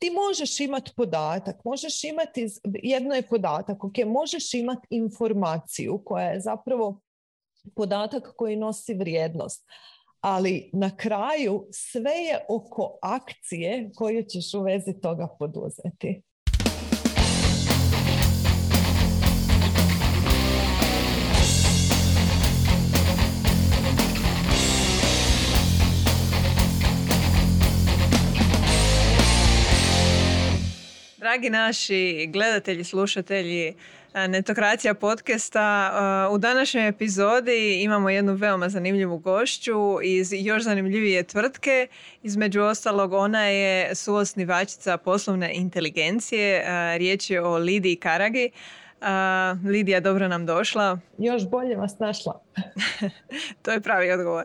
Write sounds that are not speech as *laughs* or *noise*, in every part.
ti možeš imati podatak, možeš imati, jedno je podatak, ok, možeš imati informaciju koja je zapravo podatak koji nosi vrijednost. Ali na kraju sve je oko akcije koju ćeš u vezi toga poduzeti. Dragi naši gledatelji, slušatelji Netokracija podcasta, u današnjoj epizodi imamo jednu veoma zanimljivu gošću iz još zanimljivije tvrtke. Između ostalog, ona je suosnivačica poslovne inteligencije. Riječ je o Lidiji Karagi. Lidija, dobro nam došla. Još bolje vas našla. *laughs* to je pravi odgovor.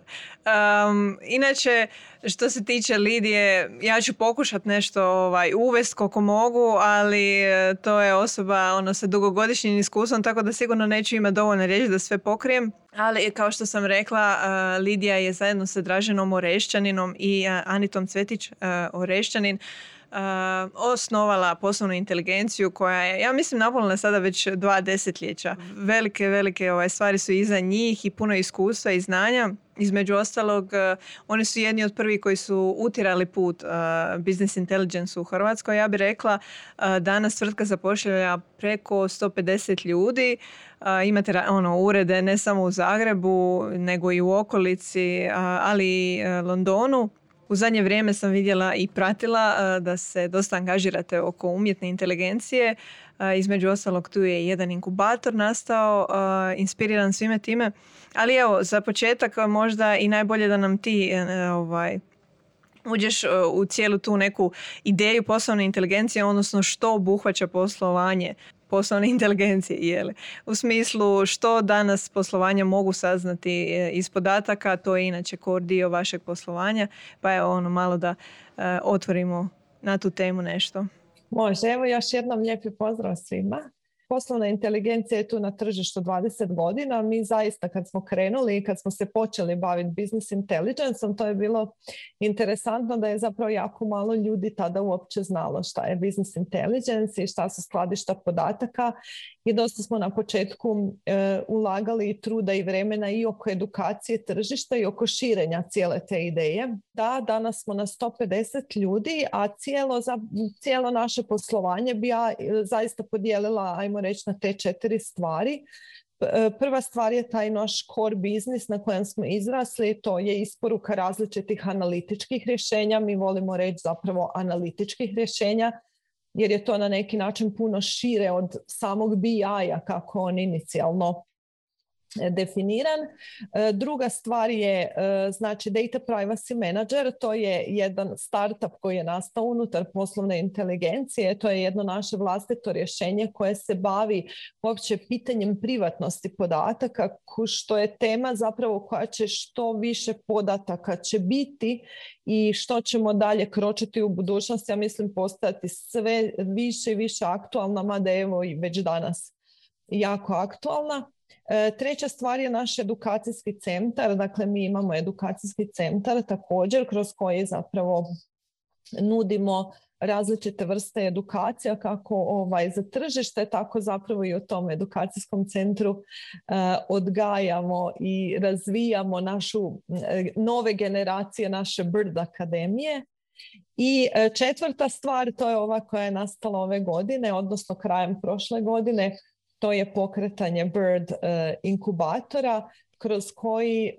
Um, inače, što se tiče Lidije, ja ću pokušat nešto ovaj, uvest koliko mogu, ali e, to je osoba ono, sa dugogodišnjim iskustvom, tako da sigurno neću imati dovoljno riječi da sve pokrijem. Ali kao što sam rekla, uh, Lidija je zajedno sa Draženom Orešćaninom i uh, Anitom Cvetić Orešćanin osnovala poslovnu inteligenciju koja je, ja mislim, napunila sada već dva desetljeća. Velike, velike ovaj, stvari su iza njih i puno iskustva i znanja. Između ostalog, oni su jedni od prvih koji su utirali put business intelligence u Hrvatskoj. Ja bih rekla, danas tvrtka zapošljava preko 150 ljudi. Imate ono, urede ne samo u Zagrebu, nego i u okolici, ali i Londonu. U zadnje vrijeme sam vidjela i pratila e, da se dosta angažirate oko umjetne inteligencije. E, između ostalog tu je jedan inkubator nastao, e, inspiriran svime time. Ali evo, za početak možda i najbolje da nam ti ovaj, uđeš u cijelu tu neku ideju poslovne inteligencije, odnosno što obuhvaća poslovanje poslovne *laughs* inteligencije. Jele. U smislu što danas poslovanja mogu saznati e, iz podataka, to je inače kor dio vašeg poslovanja, pa je ono malo da e, otvorimo na tu temu nešto. Može, evo još jednom lijepi pozdrav svima. Poslovna inteligencija je tu na tržištu 20 godina. Mi zaista kad smo krenuli i kad smo se počeli baviti business intelligence to je bilo interesantno da je zapravo jako malo ljudi tada uopće znalo šta je business intelligence i šta su skladišta podataka i dosta smo na početku e, ulagali i truda i vremena i oko edukacije tržišta i oko širenja cijele te ideje. Da, danas smo na 150 ljudi, a cijelo, za, cijelo naše poslovanje bi ja e, zaista podijelila, ajmo reći, na te četiri stvari. E, prva stvar je taj naš core biznis na kojem smo izrasli, to je isporuka različitih analitičkih rješenja. Mi volimo reći zapravo analitičkih rješenja jer je to na neki način puno šire od samog BI-a kako on inicijalno definiran. E, druga stvar je e, znači Data Privacy Manager, to je jedan startup koji je nastao unutar poslovne inteligencije, to je jedno naše vlastito rješenje koje se bavi uopće pitanjem privatnosti podataka, što je tema zapravo koja će što više podataka će biti i što ćemo dalje kročiti u budućnosti, ja mislim postati sve više i više aktualna, mada evo i već danas jako aktualna. E, treća stvar je naš edukacijski centar. Dakle, mi imamo edukacijski centar također kroz koji zapravo nudimo različite vrste edukacija kako ovaj, za tržište, tako zapravo i u tom edukacijskom centru uh, odgajamo i razvijamo našu nove generacije naše Bird Akademije. I četvrta stvar, to je ova koja je nastala ove godine, odnosno krajem prošle godine, to je pokretanje Bird e, inkubatora kroz koji e,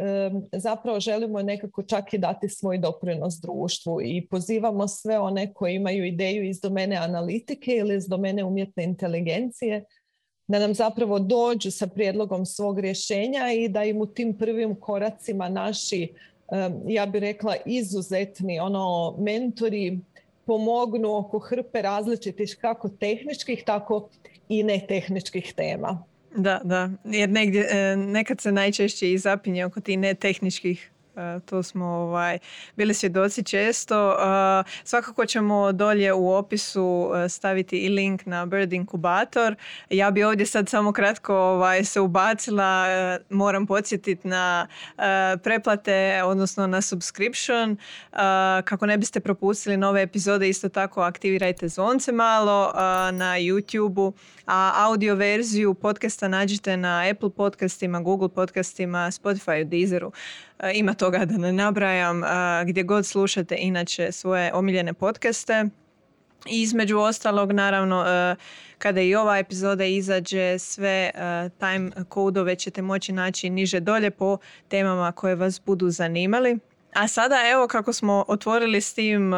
zapravo želimo nekako čak i dati svoj doprinos društvu i pozivamo sve one koji imaju ideju iz domene analitike ili iz domene umjetne inteligencije da nam zapravo dođu sa prijedlogom svog rješenja i da im u tim prvim koracima naši, e, ja bih rekla, izuzetni ono mentori pomognu oko hrpe različitih kako tehničkih, tako i netehničkih tema. Da, da, jer negdje, e, nekad se najčešće i zapinje oko tih netehničkih To smo ovaj, bili svjedoci često. Svakako ćemo dolje u opisu staviti i link na Bird Inkubator. Ja bi ovdje sad samo kratko ovaj, se ubacila. Moram podsjetiti na preplate, odnosno na subscription. Kako ne biste propustili nove epizode, isto tako aktivirajte zvonce malo na YouTube-u. A audio verziju podcasta nađite na Apple podcastima, Google podcastima, Spotify, Deezeru. E, ima toga da ne nabrajam e, gdje god slušate inače svoje omiljene podcaste. I između ostalog, naravno, e, kada i ova epizoda izađe, sve time kodove ćete moći naći niže dolje po temama koje vas budu zanimali. A sada, evo, kako smo otvorili s tim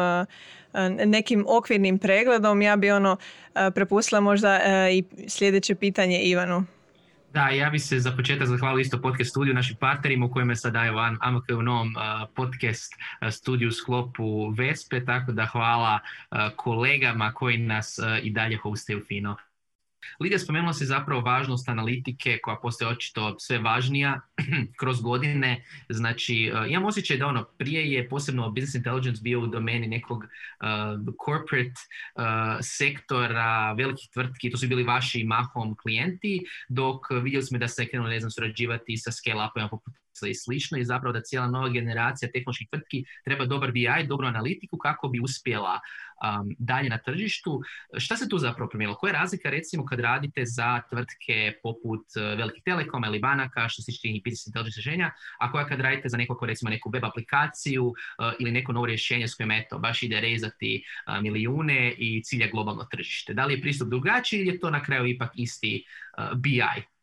nekim okvirnim pregledom, ja bi ono prepustila možda i sljedeće pitanje Ivanu. Da, ja bi se za početak zahvalio isto podcast studiju našim partnerima u kojima sad daje van AMK u novom podcast studiju u sklopu Vespe, tako da hvala kolegama koji nas i dalje hostaju fino. Lidija spomenula se zapravo važnost analitike koja postaje očito sve važnija *clears throat* kroz godine. Znači, uh, imam osjećaj da ono, prije je posebno business intelligence bio u domeni nekog uh, corporate uh, sektora, velikih tvrtki, to su bili vaši mahom klijenti, dok vidjeli smo da se krenuli, ne znam, surađivati sa scale-upima poput i slično i zapravo da cijela nova generacija tehnoloških tvrtki treba dobar BI, dobru analitiku kako bi uspjela um, dalje na tržištu. Šta se tu zapravo promijenilo? Koja je razlika recimo kad radite za tvrtke poput uh, velikih telekoma ili banaka što se tiče business intelligence rješenja, a koja kad radite za nekog recimo neku web aplikaciju uh, ili neko novo rješenje s kojim eto baš ide rezati uh, milijune i cilja globalno tržište. Da li je pristup drugačiji ili je to na kraju ipak isti BI?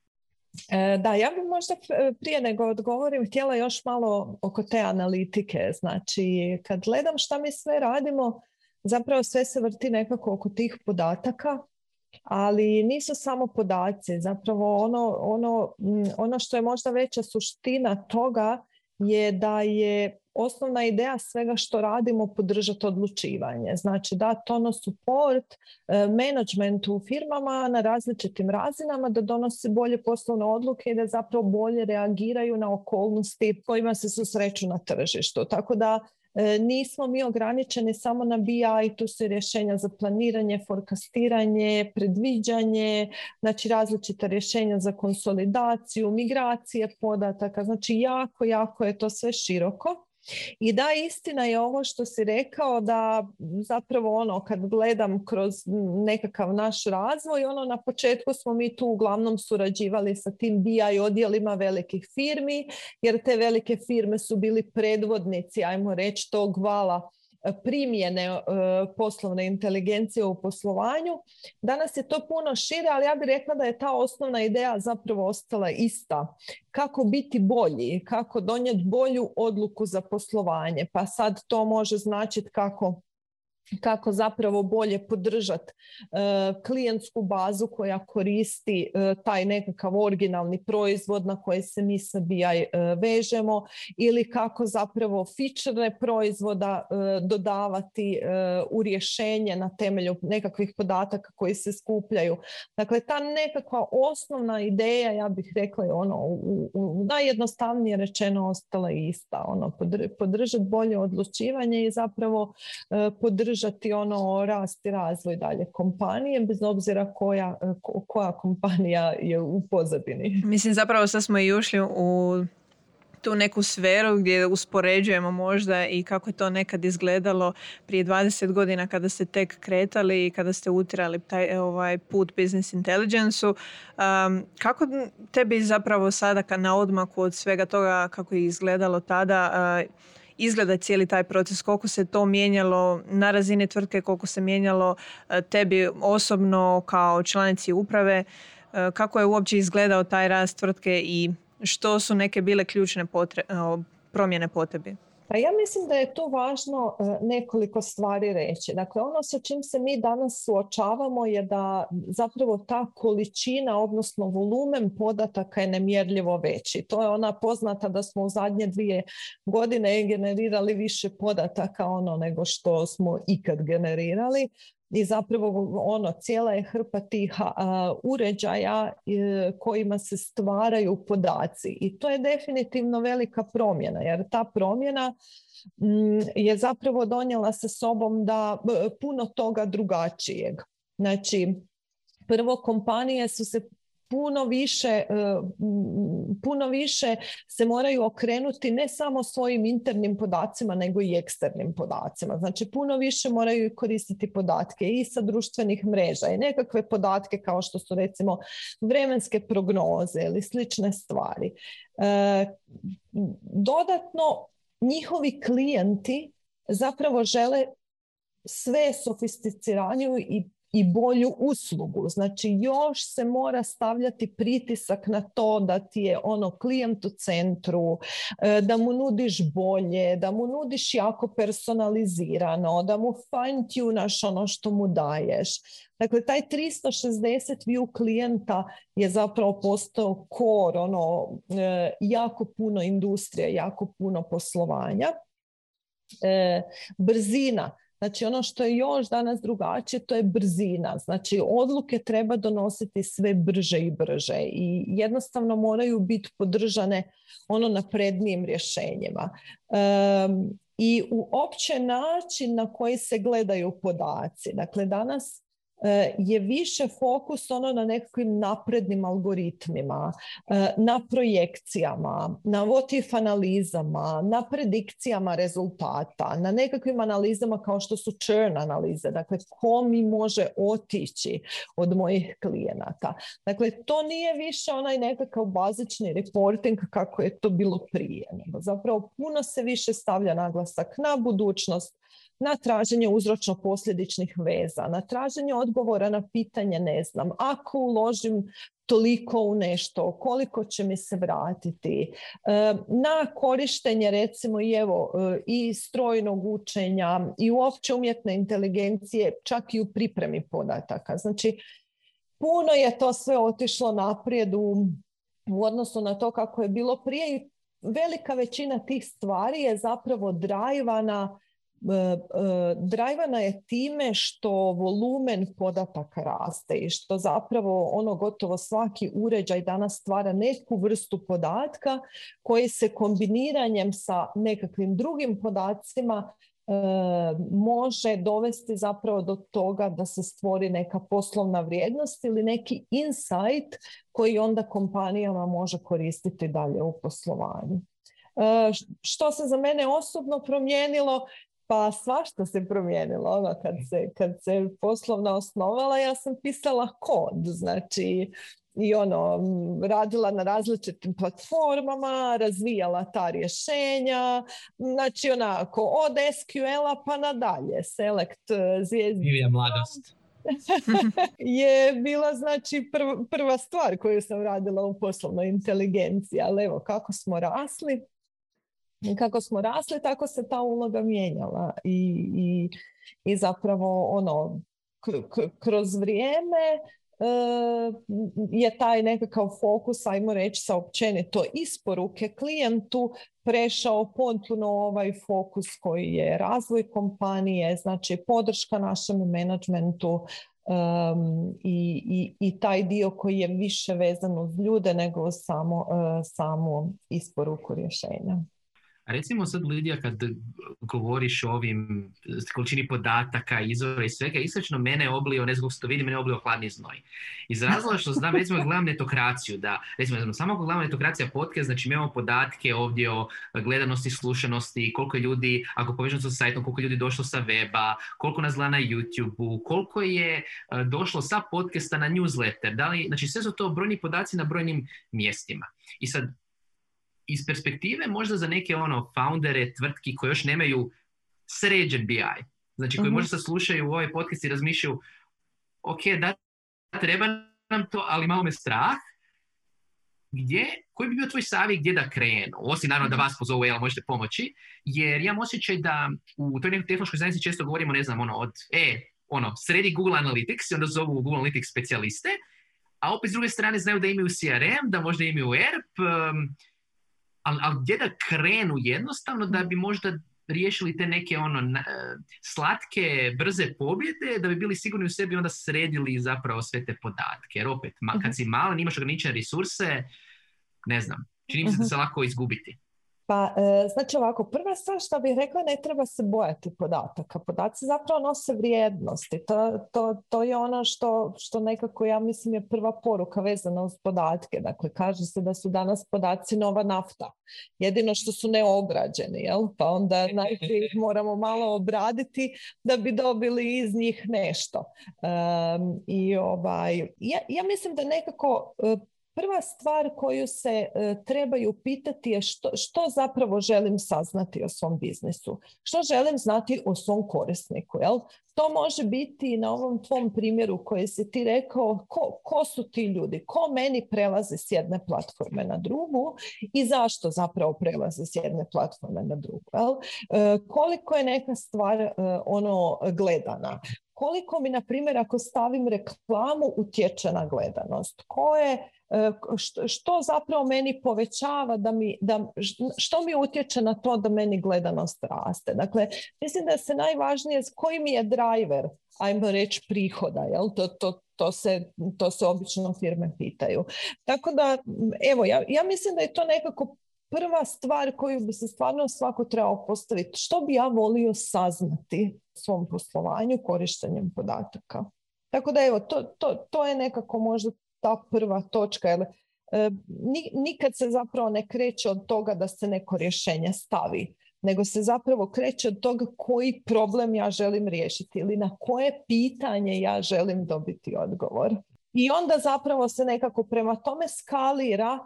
E, da, ja bih možda prije nego odgovorim htjela još malo oko te analitike. Znači, kad gledam šta mi sve radimo, zapravo sve se vrti nekako oko tih podataka, ali nisu samo podaci. Zapravo ono, ono, ono što je možda veća suština toga je da je osnovna ideja svega što radimo podržati odlučivanje. Znači dati ono support e, managementu u firmama na različitim razinama da donose bolje poslovne odluke i da zapravo bolje reagiraju na okolnosti kojima se susreću na tržištu. Tako da nismo mi ograničeni samo na BI, tu su rješenja za planiranje, forecastiranje, predviđanje, znači različita rješenja za konsolidaciju, migracije podataka, znači jako, jako je to sve široko. I da, istina je ovo što si rekao da zapravo ono kad gledam kroz nekakav naš razvoj, ono na početku smo mi tu uglavnom surađivali sa tim BI odjelima velikih firmi, jer te velike firme su bili predvodnici, ajmo reći, tog vala primjene e, poslovne inteligencije u poslovanju. Danas je to puno šire, ali ja bih rekla da je ta osnovna ideja zapravo ostala ista. Kako biti bolji, kako donijeti bolju odluku za poslovanje. Pa sad to može značiti kako kako zapravo bolje podržati e, klijentsku bazu koja koristi e, taj nekakav originalni proizvod na koji se mi sa BI e, vežemo ili kako zapravo fičerne proizvoda dodavati u rješenje na temelju nekakvih podataka koji se skupljaju. Dakle, ta nekakva osnovna ideja, ja bih rekla, je ono, u, u, najjednostavnije rečeno ostala ista. Ono, podržati bolje odlučivanje i zapravo podržati podržati ono rast i razvoj dalje kompanije bez obzira koja, koja kompanija je u pozadini. Mislim zapravo sad smo i ušli u tu neku sferu gdje uspoređujemo možda i kako je to nekad izgledalo prije 20 godina kada ste tek kretali i kada ste utirali taj ovaj put business intelligence um, kako tebi zapravo sada na odmaku od svega toga kako je izgledalo tada uh, izgleda cijeli taj proces, koliko se to mijenjalo na razini tvrtke, koliko se mijenjalo e, tebi osobno kao članici uprave, e, kako je uopće izgledao taj rast tvrtke i što su neke bile ključne promjene po? Pa ja mislim da je tu važno e, nekoliko stvari reći. Dakle, ono sa čim se mi danas suočavamo je da zapravo ta količina, odnosno volumen podataka je nemjerljivo veći. To je ona poznata da smo u zadnje dvije godine generirali više podataka ono nego što smo ikad generirali. I zapravo ono cijela je hrpa tih uređaja e, kojima se stvaraju podaci i to je definitivno velika promjena jer ta promjena je zapravo donijela sa sobom da puno toga drugačijeg. Znači, prvo kompanije su se puno više, e, puno više se moraju okrenuti ne samo svojim internim podacima nego i eksternim podacima. Znači puno više moraju koristiti podatke i sa društvenih mreža i nekakve podatke kao što su recimo vremenske prognoze ili slične stvari. E, dodatno njihovi klijenti zapravo žele sve sofisticiraniju i i bolju uslugu. Znači još se mora stavljati pritisak na to da ti je ono klijent u centru, e, da mu nudiš bolje, da mu nudiš jako personalizirano, da mu fine tunaš ono što mu daješ. Dakle, taj 360 view klijenta je zapravo postao kor, ono, e, jako puno industrije, jako puno poslovanja. E, brzina Znači ono što je još danas drugačije to je brzina. Znači odluke treba donositi sve brže i brže i jednostavno moraju biti podržane ono naprednijim rješenjima. I uopće način na koji se gledaju podaci. Dakle, danas je više fokus ono na nekakvim naprednim algoritmima, e, na projekcijama, na votif analizama, na predikcijama rezultata, na nekakvim analizama kao što su churn analize, dakle ko mi može otići od mojih klijenata. Dakle, to nije više onaj nekakav bazični reporting kako je to bilo prije. Zapravo puno se više stavlja naglasak na budućnost, na traženje uzročno-posljedičnih veza, na traženje odgovora na pitanje ne znam, ako uložim toliko u nešto, koliko će mi se vratiti, e, na korištenje recimo i evo e, i strojnog učenja i uopće umjetne inteligencije, čak i u pripremi podataka. Znači, puno je to sve otišlo naprijed u, u odnosu na to kako je bilo prije i velika većina tih stvari je zapravo drajvana drajvana je time što volumen podataka raste i što zapravo ono gotovo svaki uređaj danas stvara neku vrstu podatka koji se kombiniranjem sa nekakvim drugim podacima e, može dovesti zapravo do toga da se stvori neka poslovna vrijednost ili neki insight koji onda kompanijama može koristiti dalje u poslovanju. Što se za mene osobno promijenilo pa svašta se promijenilo. Ono, kad, se, kad se poslovna osnovala, ja sam pisala kod. Znači, i ono, radila na različitim platformama, razvijala ta rješenja, znači onako, od SQL-a pa nadalje, select e, zvijezdi. mladost. *laughs* je bila znači prva stvar koju sam radila u poslovnoj inteligenciji, ali evo kako smo rasli, kako smo rasli, tako se ta uloga mijenjala i, i, i zapravo ono, kroz vrijeme e, je taj nekakav fokus, ajmo reći sa općenito isporuke klijentu prešao potpuno ovaj fokus koji je razvoj kompanije, znači podrška našem menadžmentu, i, i, i, taj dio koji je više vezan uz ljude nego samo, uh, samo isporuku rješenja. A recimo sad Lidija kad govoriš o ovim količini podataka, izvora i svega, istočno mene oblio, ne znam to vidi, mene oblio hladni znoj. Iz razloga što znam, recimo gledam netokraciju, da, recimo, znam, samo ako gledam netokracija podcast, znači imamo podatke ovdje o gledanosti, slušanosti, koliko ljudi, ako povežemo sa sajtom, koliko je ljudi došlo sa weba, koliko nas gleda na YouTube-u, koliko je e, došlo sa podcasta na newsletter, da li, znači sve su to brojni podaci na brojnim mjestima. I sad, iz perspektive možda za neke ono foundere, tvrtki koji još nemaju sređen BI, znači koji uh možda slušaju u ovaj podcast i razmišljaju ok, da treba nam to, ali malo me strah, gdje, koji bi bio tvoj savjet gdje da krenu? Osim naravno da mhm. vas pozovu, jel možete pomoći, jer ja imam osjećaj da u toj nekoj tehnološkoj zajednici često govorimo, ne znam, ono, od, e, ono, sredi Google Analytics i onda zovu Google Analytics specijaliste, a opet s druge strane znaju da imaju CRM, da možda imaju ERP, ali, ali gdje da krenu jednostavno da bi možda riješili te neke ono slatke, brze pobjede da bi bili sigurni u sebi onda sredili zapravo sve te podatke. Jer opet, ma, kad mhm. si malen, imaš ograničene resurse, ne znam, čini mi se da se lako izgubiti. Pa, e, znači ovako, prva stvar što bih rekla, ne treba se bojati podataka. Podaci zapravo nose vrijednosti. To, to, to je ono što, što nekako, ja mislim, je prva poruka vezana uz podatke. Dakle, kaže se da su danas podaci nova nafta. Jedino što su neobrađeni, jel? Pa onda najprije ih moramo malo obraditi da bi dobili iz njih nešto. I ovaj, ja, ja mislim da nekako e, Prva stvar koju se e, trebaju pitati je što, što zapravo želim saznati o svom biznisu. Što želim znati o svom korisniku. Jel? To može biti na ovom tvom primjeru koji si ti rekao ko, ko su ti ljudi, ko meni prelazi s jedne platforme na drugu i zašto zapravo prelazi s jedne platforme na drugu. E, koliko je neka stvar e, ono gledana koliko mi, na primjer, ako stavim reklamu, utječe na gledanost. Koje E, što zapravo meni povećava da mi, da, što mi utječe na to da meni gledanost raste. Dakle, mislim da se najvažnije koji mi je driver, ajmo reći prihoda, jel? To, to, to, se, to se obično firme pitaju. Tako da, evo, ja, ja mislim da je to nekako prva stvar koju bi se stvarno svako trebao postaviti. Što bi ja volio saznati svom poslovanju korištenjem podataka? Tako da evo, to, to, to je nekako možda ta prva točka. Jer, e, nikad se zapravo ne kreće od toga da se neko rješenje stavi, nego se zapravo kreće od toga koji problem ja želim riješiti ili na koje pitanje ja želim dobiti odgovor. I onda zapravo se nekako prema tome skalira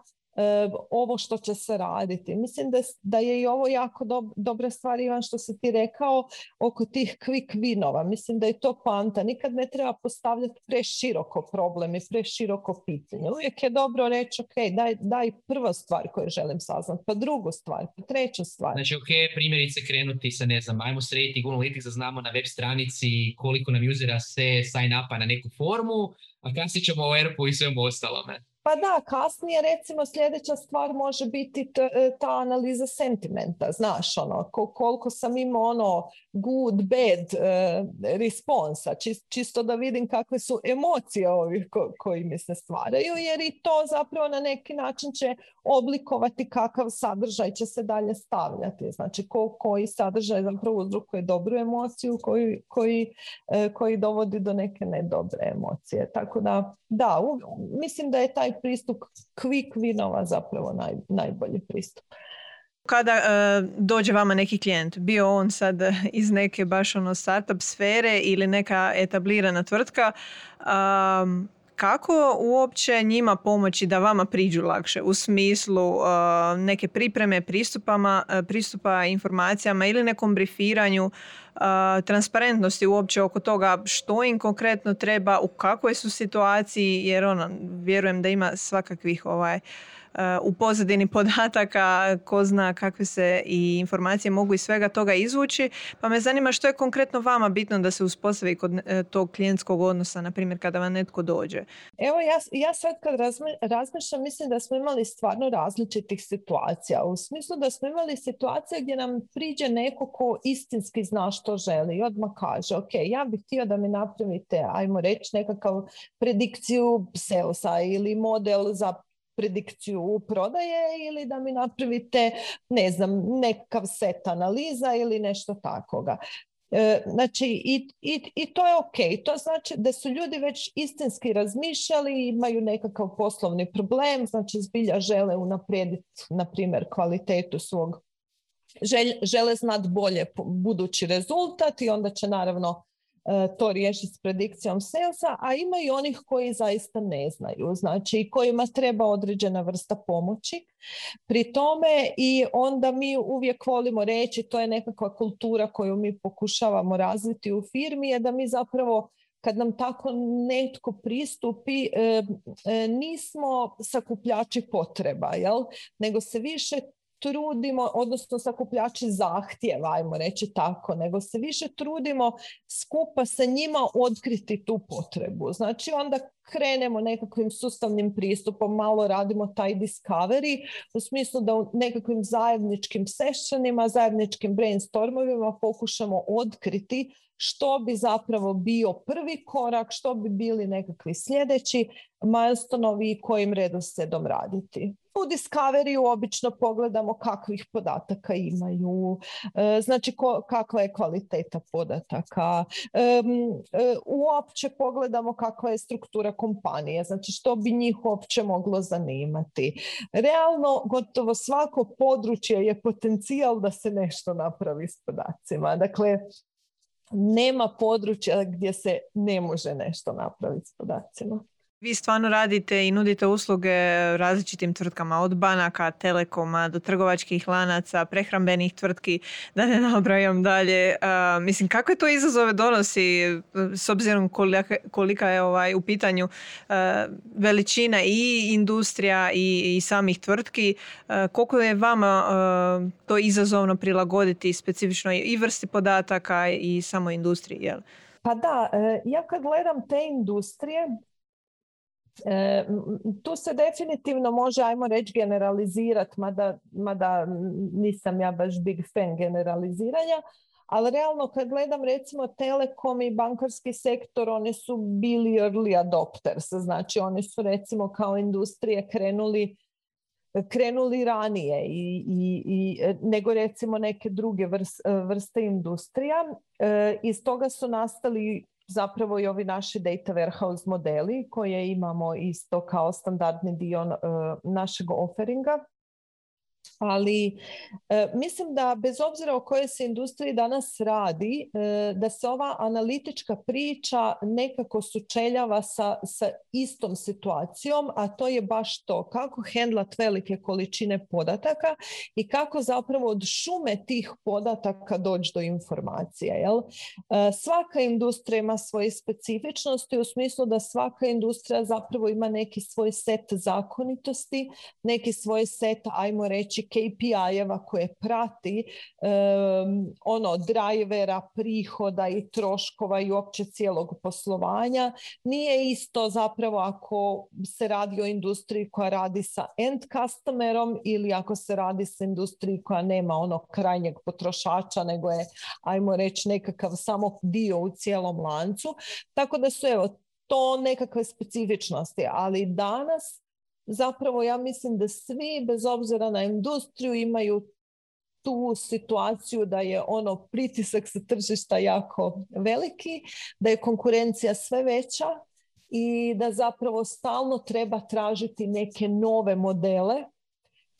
ovo što će se raditi. Mislim da, da je i ovo jako dobra stvar, Ivan, što si ti rekao oko tih quick winova. Mislim da je to panta. Nikad ne treba postavljati preširoko problem i preširoko pitanje. Uvijek je dobro reći, ok, daj, daj prva stvar koju želim saznati, pa drugu stvar, pa treću stvar. Znači, ok, primjerice krenuti sa, ne znam, ajmo srediti Google Analytics da znamo na web stranici koliko nam usera se sign upa na neku formu, a kasnije ćemo o ERP-u i svemu ostalome. Pa da, kasnije recimo sljedeća stvar može biti e, ta analiza sentimenta, znaš ono, koliko sam imao ono good, bad uh, responsa, čisto da vidim kakve su emocije ovih koji mi se stvaraju, jer i to zapravo na neki način će oblikovati kakav sadržaj će se dalje stavljati. Znači ko, koji sadržaj zapravo uzrokuje dobru emociju, koji, koji, e, koji dovodi do neke nedobre emocije. Tako da, da, mislim da je taj pristup quick winova zapravo naj, najbolji pristup. Kada uh, dođe vama neki klijent, bio on sad iz neke baš ono startup sfere ili neka etablirana tvrtka, um, kako uopće njima pomoći da vama priđu lakše? U smislu uh, neke pripreme pristupama, uh, pristupa informacijama ili nekom brifiranju uh, transparentnosti uopće oko toga što im konkretno treba, u kakvoj su situaciji, jer ono, vjerujem da ima svakakvih ovaj, u pozadini podataka, ko zna kakve se i informacije mogu iz svega toga izvući. Pa me zanima što je konkretno vama bitno da se uspostavi kod e, tog klijentskog odnosa, na primjer kada vam netko dođe. Evo ja, ja sad kad razmišljam mislim da smo imali stvarno različitih situacija. U smislu da smo imali situacije gdje nam priđe neko ko istinski zna što želi i odmah kaže ok, ja bih htio da mi napravite, ajmo reći, nekakav predikciju salesa ili model za predikciju prodaje ili da mi napravite ne znam nekav set analiza ili nešto takoga. E, znači i, i, i to je ok. To znači da su ljudi već istinski razmišljali, imaju nekakav poslovni problem, znači zbilja žele unaprijediti, na primjer, kvalitetu svog žele znati bolje budući rezultat i onda će naravno to riješiti s predikcijom salesa, a ima i onih koji zaista ne znaju, znači kojima treba određena vrsta pomoći. Pri tome i onda mi uvijek volimo reći, to je nekakva kultura koju mi pokušavamo razviti u firmi, je da mi zapravo kad nam tako netko pristupi, e, e, nismo sakupljači potreba, jel? nego se više trudimo, odnosno sakupljači zahtjeva, ajmo reći tako, nego se više trudimo skupa sa njima otkriti tu potrebu. Znači onda krenemo nekakvim sustavnim pristupom, malo radimo taj discovery u smislu da u nekakvim zajedničkim sessionima, zajedničkim brainstormovima pokušamo otkriti što bi zapravo bio prvi korak, što bi bili nekakvi sljedeći milestonovi i kojim redoslijedom raditi. U Discovery obično pogledamo kakvih podataka imaju, e, znači kakva je kvaliteta podataka, e, uopće pogledamo kakva je struktura kompanije, znači što bi njih uopće moglo zanimati. Realno, gotovo svako područje je potencijal da se nešto napravi s podacima. Dakle, nema područja gdje se ne može nešto napraviti s podacima. Vi stvarno radite i nudite usluge različitim tvrtkama, od banaka, telekoma do trgovačkih lanaca, prehrambenih tvrtki, da ne nabrajam dalje. mislim, kakve to izazove donosi s obzirom kolika, kolika je ovaj, u pitanju veličina i industrija i, i samih tvrtki, koliko je vama to izazovno prilagoditi specifično i vrsti podataka i samo industriji? Jel? Pa da, e, ja kad gledam te industrije, E, tu se definitivno može, ajmo reći, generalizirati, mada, mada nisam ja baš big fan generaliziranja, ali realno kad gledam recimo telekom i bankarski sektor, oni su bili early adopters, znači oni su recimo kao industrije krenuli krenuli ranije i, i, i nego recimo neke druge vrste industrija. E, iz toga su nastali zapravo i ovi naši data warehouse modeli koje imamo isto kao standardni dio uh, našeg offeringa ali e, mislim da bez obzira o kojoj se industriji danas radi, e, da se ova analitička priča nekako sučeljava sa, sa istom situacijom, a to je baš to kako hendlat velike količine podataka i kako zapravo od šume tih podataka doći do informacija. Jel? E, svaka industrija ima svoje specifičnosti u smislu da svaka industrija zapravo ima neki svoj set zakonitosti, neki svoj set, ajmo reći, KPI-eva koje prati um, ono drajvera, prihoda i troškova i uopće cijelog poslovanja. Nije isto zapravo ako se radi o industriji koja radi sa end customerom ili ako se radi sa industriji koja nema ono krajnjeg potrošača nego je ajmo reći nekakav samo dio u cijelom lancu. Tako da su evo to nekakve specifičnosti, ali danas zapravo ja mislim da svi bez obzira na industriju imaju tu situaciju da je ono pritisak sa tržišta jako veliki, da je konkurencija sve veća i da zapravo stalno treba tražiti neke nove modele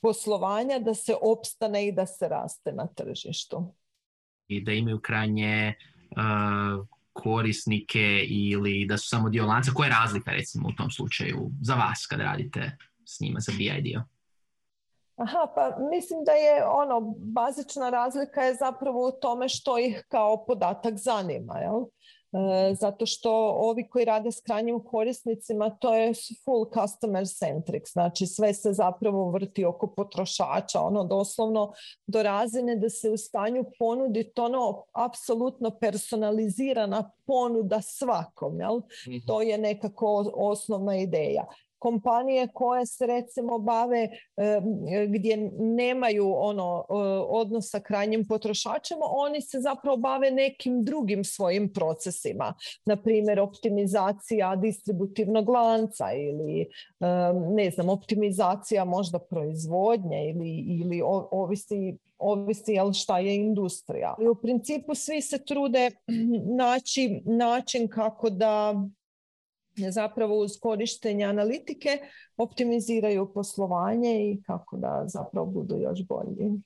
poslovanja da se opstane i da se raste na tržištu. I da imaju krajnje korisnike ili da su samo dio lanca. Koja je razlika recimo u tom slučaju za vas kad radite s njima za BI dio? Aha, pa mislim da je ono, bazična razlika je zapravo u tome što ih kao podatak zanima, jel? E, zato što ovi koji rade s krajnjim korisnicima to je full customer centric, znači sve se zapravo vrti oko potrošača, ono doslovno do razine da se u stanju ponuditi ono apsolutno personalizirana ponuda svakom, jel? Mhm. To je nekako osnovna ideja kompanije koje se recimo bave gdje nemaju ono odnos sa krajnjim potrošačem, oni se zapravo bave nekim drugim svojim procesima. Na primjer, optimizacija distributivnog lanca ili ne znam, optimizacija možda proizvodnje ili, ili ovisi ovisi jel šta je industrija. I u principu svi se trude *clears throat* naći način kako da zapravo uz korištenje analitike optimiziraju poslovanje i kako da zapravo budu još bolji.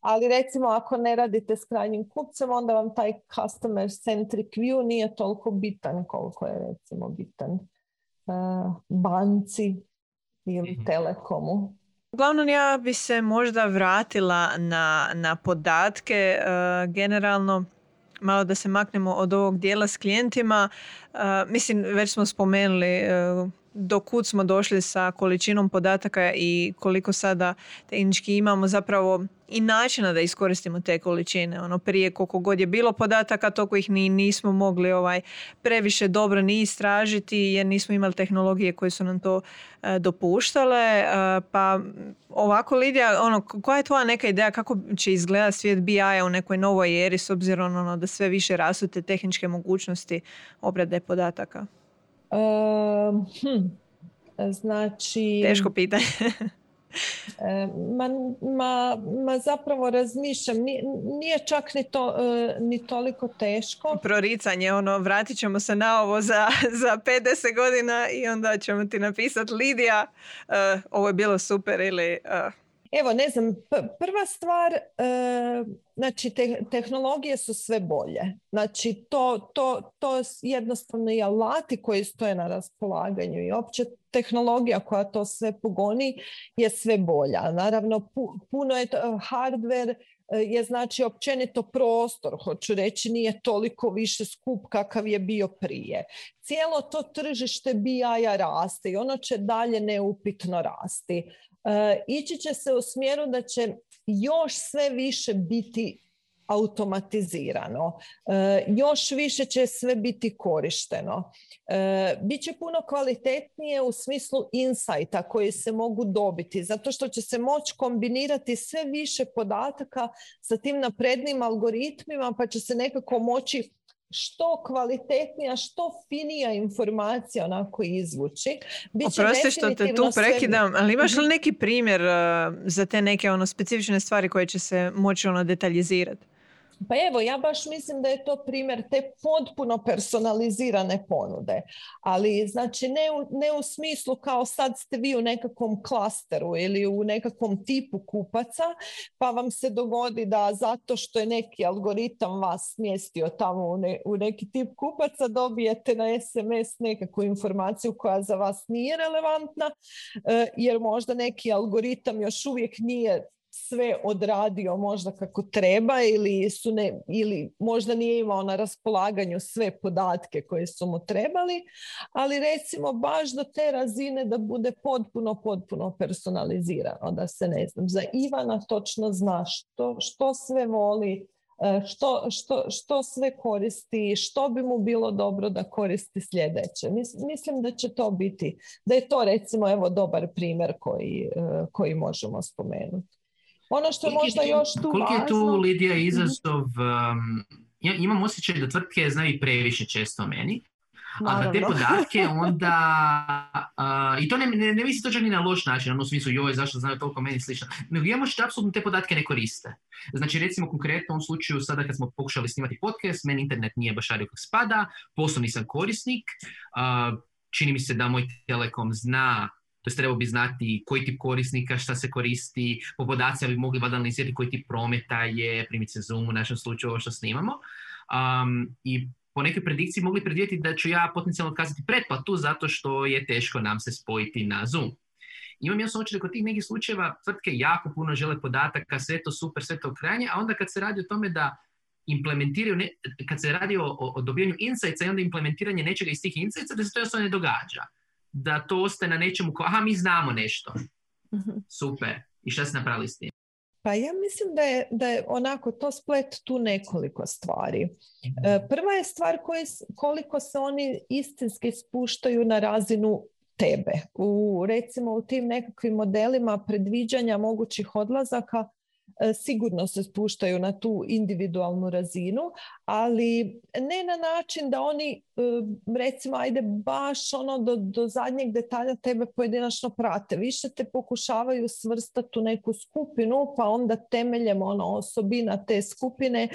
Ali recimo ako ne radite s krajnjim kupcem, onda vam taj customer centric view nije toliko bitan koliko je recimo bitan uh, banci ili mhm. telekomu. Uglavnom ja bi se možda vratila na, na podatke uh, generalno malo da se maknemo od ovog dijela s klijentima. mislim, već smo spomenuli do kud smo došli sa količinom podataka i koliko sada tehnički imamo zapravo i načina da iskoristimo te količine. Ono prije koliko god je bilo podataka, toliko ih ni nismo mogli ovaj previše dobro ni istražiti jer nismo imali tehnologije koje su nam to e, dopuštale. E, pa ovako Lidija, ono, koja je tvoja neka ideja kako će izgledati svijet BI-a u nekoj novoj eri s obzirom ono, da sve više rastu te tehničke mogućnosti obrade podataka? hm, znači... Teško pitanje. *laughs* ma, ma, ma, zapravo razmišljam, nije, nije čak ni, to, e, ni toliko teško. Proricanje, ono, vratit ćemo se na ovo za, za 50 godina i onda ćemo ti napisati Lidija, uh, ovo je bilo super ili... Uh, Evo, ne znam, prva stvar, e, znači tehnologije su sve bolje. Znači to, to, to jednostavno i alati koji stoje na raspolaganju i opće tehnologija koja to sve pogoni je sve bolja. Naravno, puno je hardware e, je znači općenito prostor, hoću reći, nije toliko više skup kakav je bio prije. Cijelo to tržište BI-a raste i ono će dalje neupitno rasti. E, ići će se u smjeru da će još sve više biti automatizirano. E, još više će sve biti korišteno. E, Biće puno kvalitetnije u smislu insajta koji se mogu dobiti, zato što će se moći kombinirati sve više podataka sa tim naprednim algoritmima, pa će se nekako moći što kvalitetnija, što finija informacija onako izvući. Biće Oprosti što te tu prekidam, ali imaš li mhm. neki primjer uh, za te neke ono specifične stvari koje će se moći ono detaljizirati? Pa evo, ja baš mislim da je to primjer te potpuno personalizirane ponude. Ali znači ne u, ne u smislu kao sad ste vi u nekakvom klasteru ili u nekakvom tipu kupaca pa vam se dogodi da zato što je neki algoritam vas smjestio tamo u, u neki tip kupaca dobijete na SMS nekakvu informaciju koja za vas nije relevantna e, jer možda neki algoritam još uvijek nije sve odradio možda kako treba ili, su ne, ili možda nije imao na raspolaganju sve podatke koje su mu trebali, ali recimo baš do te razine da bude potpuno, potpuno personalizirano, da se ne znam, za Ivana točno zna što, što sve voli, e, što, što, što sve koristi, što bi mu bilo dobro da koristi sljedeće. Mislim da će to biti, da je to recimo evo dobar primjer koji, e, koji možemo spomenuti. Ono što možda još tu Koliko je tu, Lidija, izazov... Um, ja imam osjećaj da tvrtke znaju previše često o meni, a da te podatke *laughs* onda, i to ne, ne, ne misli to čak ni na loš način, ono u smislu joj zašto znaju toliko meni slično, nego imamo što apsolutno te podatke ne koriste. Znači recimo konkretno u ovom slučaju sada kad smo pokušali snimati podcast, meni internet nije baš radio kako spada, poslovni sam korisnik, čini mi se da moj telekom zna to trebao bi znati koji tip korisnika, šta se koristi, po podacima bi mogli analizirati koji tip prometa je, primjerice Zoom u našem slučaju ovo što snimamo. Um, I po nekoj predikciji mogli predvidjeti da ću ja potencijalno otkazati pretplatu zato što je teško nam se spojiti na Zoom. Imam jasno oči da kod tih nekih slučajeva tvrtke jako puno žele podataka, sve to super, sve to krajnje, a onda kad se radi o tome da implementiraju, ne, kad se radi o, o, dobijanju insights i onda implementiranje nečega iz tih insights, da se to jasno ne događa da to ostaje na nečemu kao, aha, mi znamo nešto. Mhm. Super. I šta ste napravili s tim? Pa ja mislim da je, da je onako to splet tu nekoliko stvari. Mhm. E, prva je stvar koje, koliko se oni istinski spuštaju na razinu tebe. U, recimo u tim nekakvim modelima predviđanja mogućih odlazaka sigurno se spuštaju na tu individualnu razinu, ali ne na način da oni e, recimo ajde baš ono do, do zadnjeg detalja tebe pojedinačno prate. Više te pokušavaju svrstati u neku skupinu pa onda temeljem ono osobina te skupine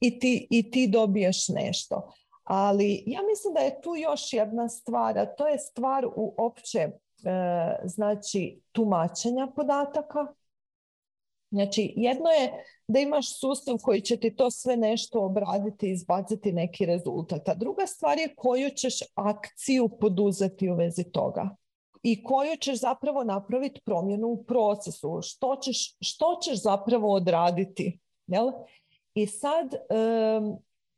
i ti, i ti dobiješ nešto. Ali ja mislim da je tu još jedna stvar, a to je stvar u opće e, znači tumačenja podataka Znači, jedno je da imaš sustav koji će ti to sve nešto obraditi i izbaciti neki rezultat. A druga stvar je koju ćeš akciju poduzeti u vezi toga i koju ćeš zapravo napraviti promjenu u procesu. Što ćeš, što ćeš zapravo odraditi? Jel? I sad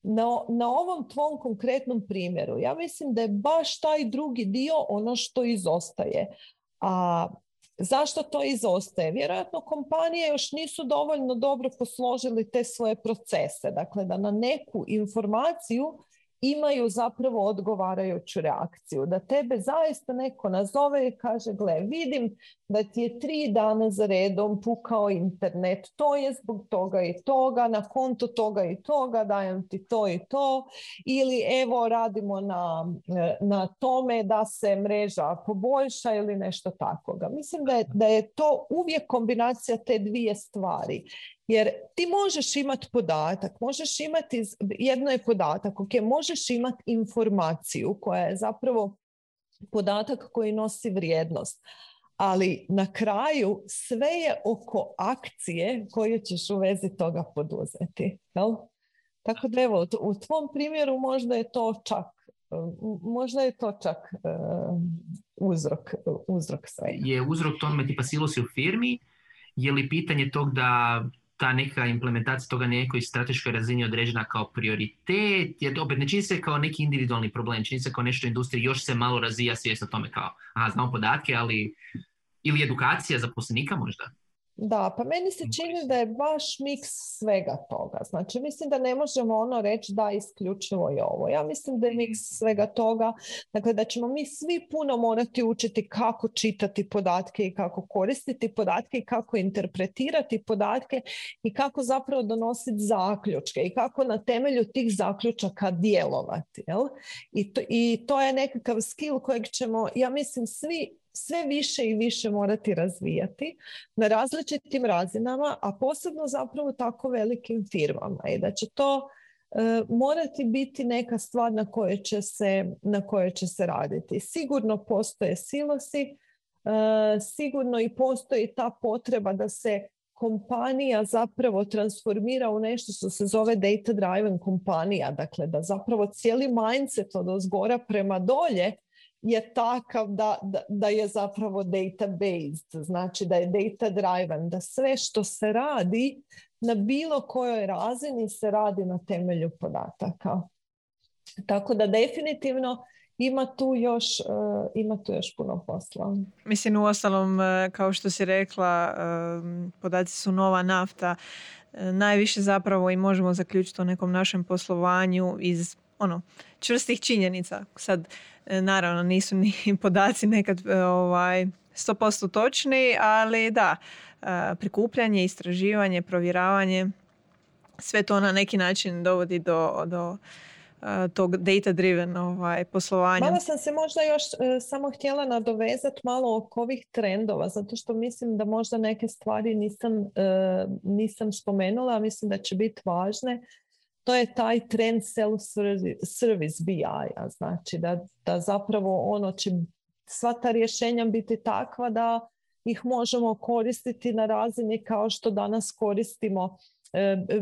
na, na ovom tvom konkretnom primjeru, ja mislim da je baš taj drugi dio ono što izostaje. A Zašto to izostaje? Vjerojatno kompanije još nisu dovoljno dobro posložili te svoje procese. Dakle, da na neku informaciju imaju zapravo odgovarajuću reakciju. Da tebe zaista neko nazove i kaže, gle, vidim da ti je tri dana za redom pukao internet, to je zbog toga i toga, na konto toga i toga, dajem ti to i to, ili evo radimo na, na tome da se mreža poboljša ili nešto takoga. Mislim da je, da je to uvijek kombinacija te dvije stvari. Jer ti možeš imati podatak, možeš imati, jedno je podatak, ok, možeš imati informaciju koja je zapravo podatak koji nosi vrijednost. Ali na kraju sve je oko akcije koju ćeš u vezi toga poduzeti. Jel? Tako da evo, u tvom primjeru možda je to čak možda je to čak uh, uzrok, uzrok svega. Je uzrok tome tipa silosi u firmi? Je li pitanje tog da ta neka implementacija toga na nekoj strateškoj razini određena kao prioritet, jer opet ne čini se kao neki individualni problem, čini se kao nešto u industriji, još se malo razvija svijest o tome kao, aha, znamo podatke, ali ili edukacija zaposlenika možda? Da, pa meni se čini da je baš miks svega toga. Znači, mislim da ne možemo ono reći da isključivo je ovo. Ja mislim da je miks svega toga. Dakle, da ćemo mi svi puno morati učiti kako čitati podatke i kako koristiti podatke i kako interpretirati podatke i kako zapravo donositi zaključke i kako na temelju tih zaključaka djelovati. Jel? I, to, I to je nekakav skill kojeg ćemo, ja mislim, svi sve više i više morati razvijati na različitim razinama, a posebno zapravo tako velikim firmama i da će to e, morati biti neka stvar na kojoj će se, na kojoj će se raditi. Sigurno postoje silosi, e, sigurno i postoji ta potreba da se kompanija zapravo transformira u nešto što se zove data driven kompanija, dakle da zapravo cijeli mindset od ozgora prema dolje je takav da, da, da je zapravo data-based, znači da je data-driven, da sve što se radi na bilo kojoj razini se radi na temelju podataka. Tako da definitivno ima tu još, uh, ima tu još puno posla. Mislim, u ostalom, e, kao što si rekla, uh, podaci su nova nafta. Najviše zapravo i možemo zaključiti o nekom našem poslovanju iz ono, čvrstih činjenica. Sad, E, naravno, nisu ni *laughs* podaci nekad e, ovaj, 100% točni, ali da, e, prikupljanje, istraživanje, provjeravanje, sve to na neki način dovodi do, do tog data-driven ovaj, poslovanja. Malo sam se možda još samo htjela nadovezati malo oko ovih trendova, zato što mislim da možda neke stvari nisam, nisam spomenula, a mislim da će biti važne to je taj trend self-service BI-a, znači da, da zapravo ono će sva ta rješenja biti takva da ih možemo koristiti na razini kao što danas koristimo e, e,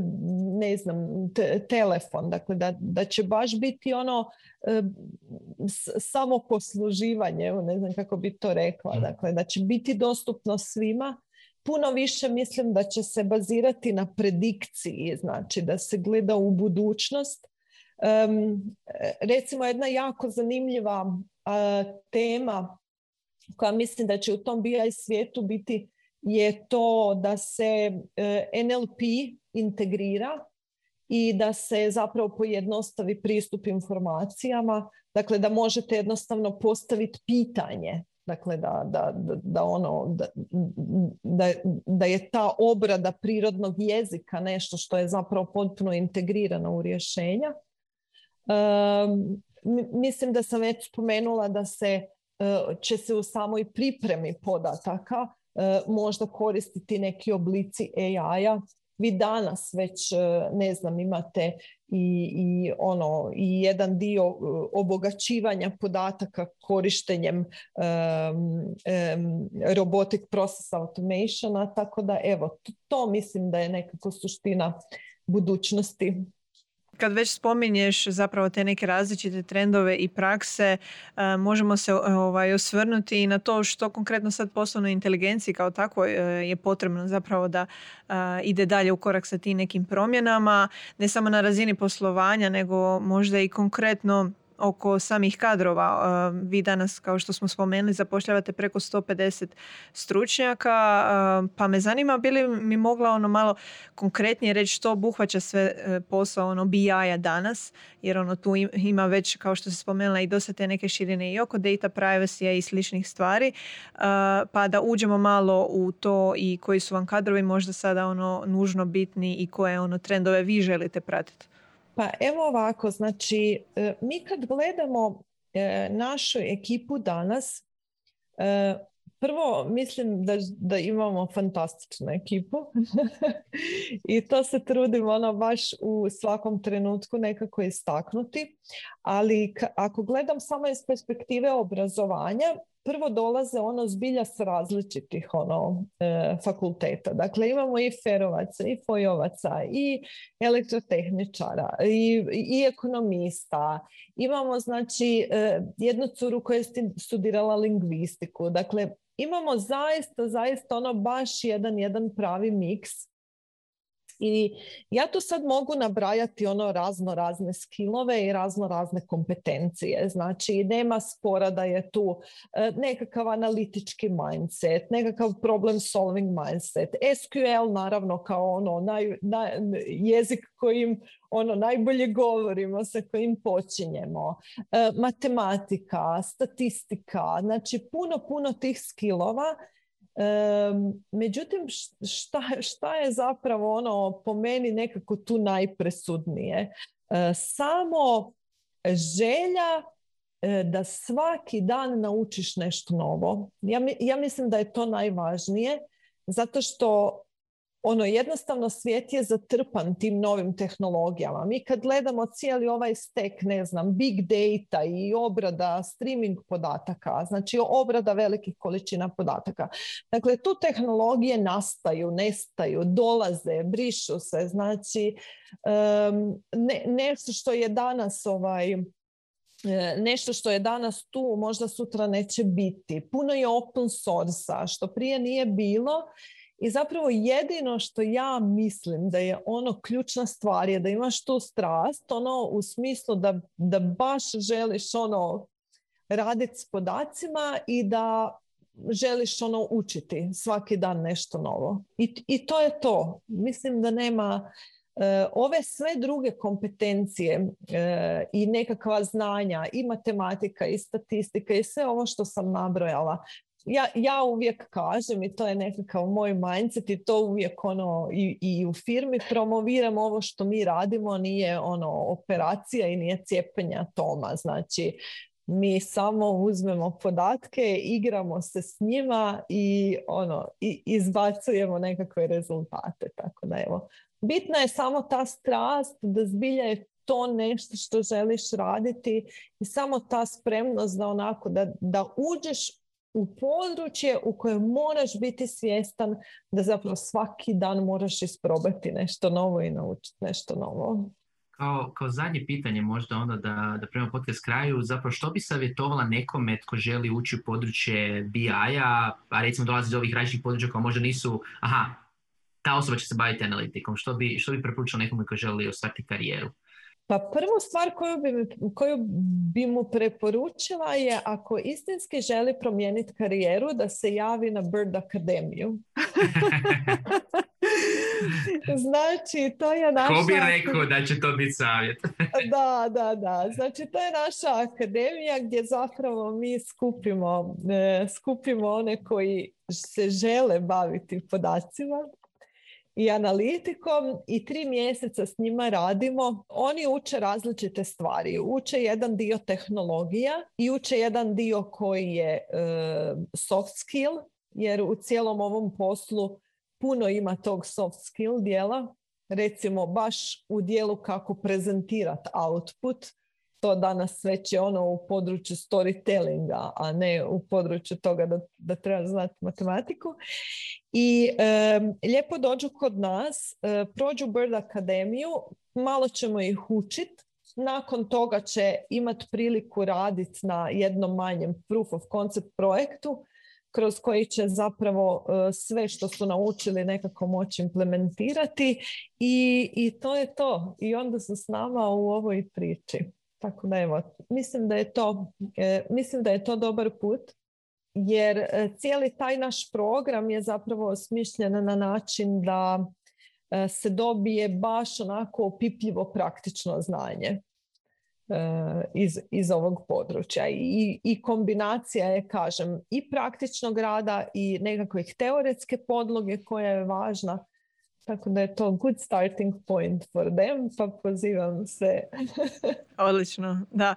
ne znam, telefon, dakle da, da će baš biti ono e, samo posluživanje, ne znam kako bi to rekla, mm. dakle da će biti dostupno svima puno više mislim da će se bazirati na predikciji, znači da se gleda u budućnost. recimo jedna jako zanimljiva tema koja mislim da će u tom BI svijetu biti je to da se e, NLP integrira i da se zapravo pojednostavi pristup informacijama, dakle da možete jednostavno postaviti pitanje Dakle, da, da, da, ono, da, da, je ta obrada prirodnog jezika nešto što je zapravo potpuno integrirano u rješenja. mislim da sam već spomenula da se e, će se u samoj pripremi podataka e, možda koristiti neki oblici AI-a vi danas već e, ne znam imate i, i ono i jedan dio e, obogaćivanja podataka korištenjem um, um, robotic process automationa tako da evo to, to mislim da je nekako suština budućnosti kad već spominješ zapravo te neke različite trendove i prakse, e, možemo se ovaj, osvrnuti i na to što konkretno sad poslovnoj inteligenciji kao tako je potrebno zapravo da ide dalje u korak sa tim nekim promjenama, ne samo na razini poslovanja, nego možda i konkretno oko samih kadrova. Vi danas, kao što smo spomenuli, zapošljavate preko 150 stručnjaka, pa me zanima bi li mi mogla ono malo konkretnije reći što obuhvaća sve e, posao ono BI-a danas, jer ono tu ima već, kao što se spomenula, i dosta te neke širine i oko data privacy i sličnih stvari, pa da uđemo malo u to i koji su vam kadrovi možda sada ono nužno bitni i koje ono trendove vi želite pratiti. Pa evo ovako, znači e, mi kad gledamo e, našu ekipu danas, e, prvo mislim da, da imamo fantastičnu ekipu *laughs* i to se trudimo ono baš u svakom trenutku nekako istaknuti, ali ako gledam samo iz perspektive obrazovanja, prvo dolaze ono zbilja s različitih ono e, fakulteta. Dakle, imamo i ferovaca, i fojovaca, i elektrotehničara, i, i ekonomista. Imamo znači e, jednu curu koja je studirala lingvistiku. Dakle, imamo zaista, zaista ono baš jedan, jedan pravi miks i ja tu sad mogu nabrajati ono razno razne skillove i razno razne kompetencije. Znači nema spora da je tu e, nekakav analitički mindset, nekakav problem solving mindset. SQL naravno kao ono naj, jezik kojim ono najbolje govorimo, sa kojim počinjemo. E, matematika, statistika, znači puno, puno tih skillova međutim, šta, šta je zapravo ono po meni nekako tu najpresudnije? E, samo želja e, da svaki dan naučiš nešto novo. Ja, ja mislim da je to najvažnije zato što ono jednostavno svijet je zatrpan tim novim tehnologijama. Mi kad gledamo cijeli ovaj stek, ne znam, big data i obrada streaming podataka, znači obrada velikih količina podataka. Dakle, tu tehnologije nastaju, nestaju, dolaze, brišu se. Znači, ne, nešto što je danas ovaj, e, nešto što je danas tu, možda sutra neće biti. Puno je open source što prije nije bilo i zapravo jedino što ja mislim da je ono ključna stvar je da imaš tu strast, ono u smislu da, da baš želiš ono raditi s podacima i da želiš ono učiti svaki dan nešto novo. I, i to je to. Mislim da nema e, ove sve druge kompetencije e, i nekakva znanja i matematika i statistika i sve ovo što sam nabrojala ja, ja uvijek kažem i to je nekakav moj mindset i to uvijek ono i, i u firmi promoviram ovo što mi radimo nije ono operacija i nije cijepenja toma znači mi samo uzmemo podatke, igramo se s njima i ono i izbacujemo nekakve rezultate. Tako da evo, bitna je samo ta strast da zbilja je to nešto što želiš raditi i samo ta spremnost da onako da, da uđeš u područje u kojem moraš biti svjestan da zapravo svaki dan moraš isprobati nešto novo i naučiti nešto novo. Kao, kao zadnje pitanje možda onda da, da prema podcast kraju, zapravo što bi savjetovala nekome tko želi ući u područje BI-a, a recimo dolazi iz ovih različitih područja koja možda nisu, aha, ta osoba će se baviti analitikom, što bi, što bi preporučila nekome koji želi ostvariti karijeru? Pa prvu stvar koju bi, koju bi mu preporučila je ako istinski želi promijeniti karijeru da se javi na Bird Akademiju. *laughs* znači, to je naša... Ko bi rekao da će to biti savjet? *laughs* da, da, da. Znači, to je naša akademija gdje zapravo mi skupimo, e, skupimo one koji se žele baviti podacima i analitikom i tri mjeseca s njima radimo. Oni uče različite stvari. Uče jedan dio tehnologija i uče jedan dio koji je e, soft skill, jer u cijelom ovom poslu puno ima tog soft skill dijela. Recimo baš u dijelu kako prezentirati output, to danas već je ono u području storytellinga, a ne u području toga da, da treba znati matematiku. I lijepo dođu kod nas, e, prođu Bird Akademiju, malo ćemo ih učiti, nakon toga će imati priliku raditi na jednom manjem proof of concept projektu kroz koji će zapravo e, sve što su naučili nekako moći implementirati i, i to je to. I onda su s nama u ovoj priči. Tako da evo, mislim da je to, e, mislim da je to dobar put jer e, cijeli taj naš program je zapravo osmišljen na način da se dobije baš onako opipljivo praktično znanje. Iz, iz ovog područja I, i kombinacija je kažem i praktičnog rada i nekakvih teoretske podloge koja je važna tako da je to good starting point for them, pa pozivam se. *laughs* Odlično, da.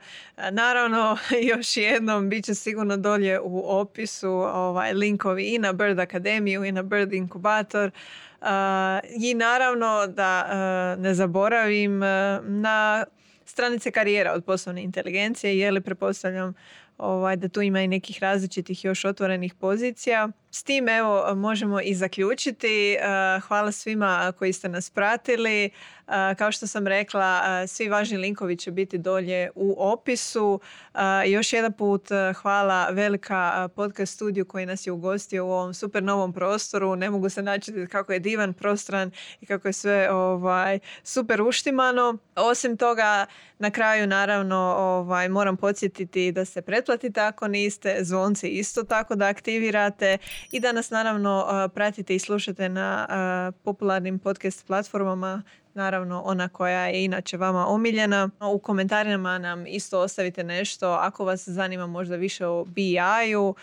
Naravno, *laughs* još jednom, bit će sigurno dolje u opisu ovaj, linkovi i na Bird Akademiju i na Bird Inkubator. Uh, I naravno da uh, ne zaboravim uh, na stranice karijera od poslovne inteligencije, je li pretpostavljam ovaj, da tu ima i nekih različitih još otvorenih pozicija. S tim evo možemo i zaključiti. Hvala svima koji ste nas pratili. Kao što sam rekla, svi važni linkovi će biti dolje u opisu. Još jedan put hvala velika podcast studiju koji nas je ugostio u ovom super novom prostoru. Ne mogu se naći kako je divan, prostran i kako je sve ovaj, super uštimano. Osim toga, na kraju naravno ovaj, moram podsjetiti da se pretplatite ako niste, zvonci isto tako da aktivirate i da nas naravno pratite i slušate na popularnim podcast platformama naravno ona koja je inače vama omiljena. U komentarima nam isto ostavite nešto ako vas zanima možda više o BI-u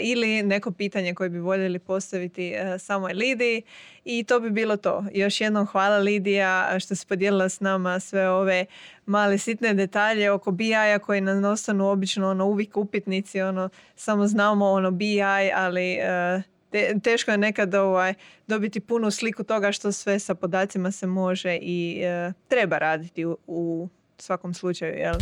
ili neko pitanje koje bi voljeli postaviti samoj Lidiji. I to bi bilo to. Još jednom hvala Lidija što se podijelila s nama sve ove male sitne detalje oko BI-a koji nam ostanu obično ono uvijek upitnici, ono samo znamo ono BI, ali teško je nekad ovaj, dobiti punu sliku toga što sve sa podacima se može i e, treba raditi u, u svakom slučaju. Jel?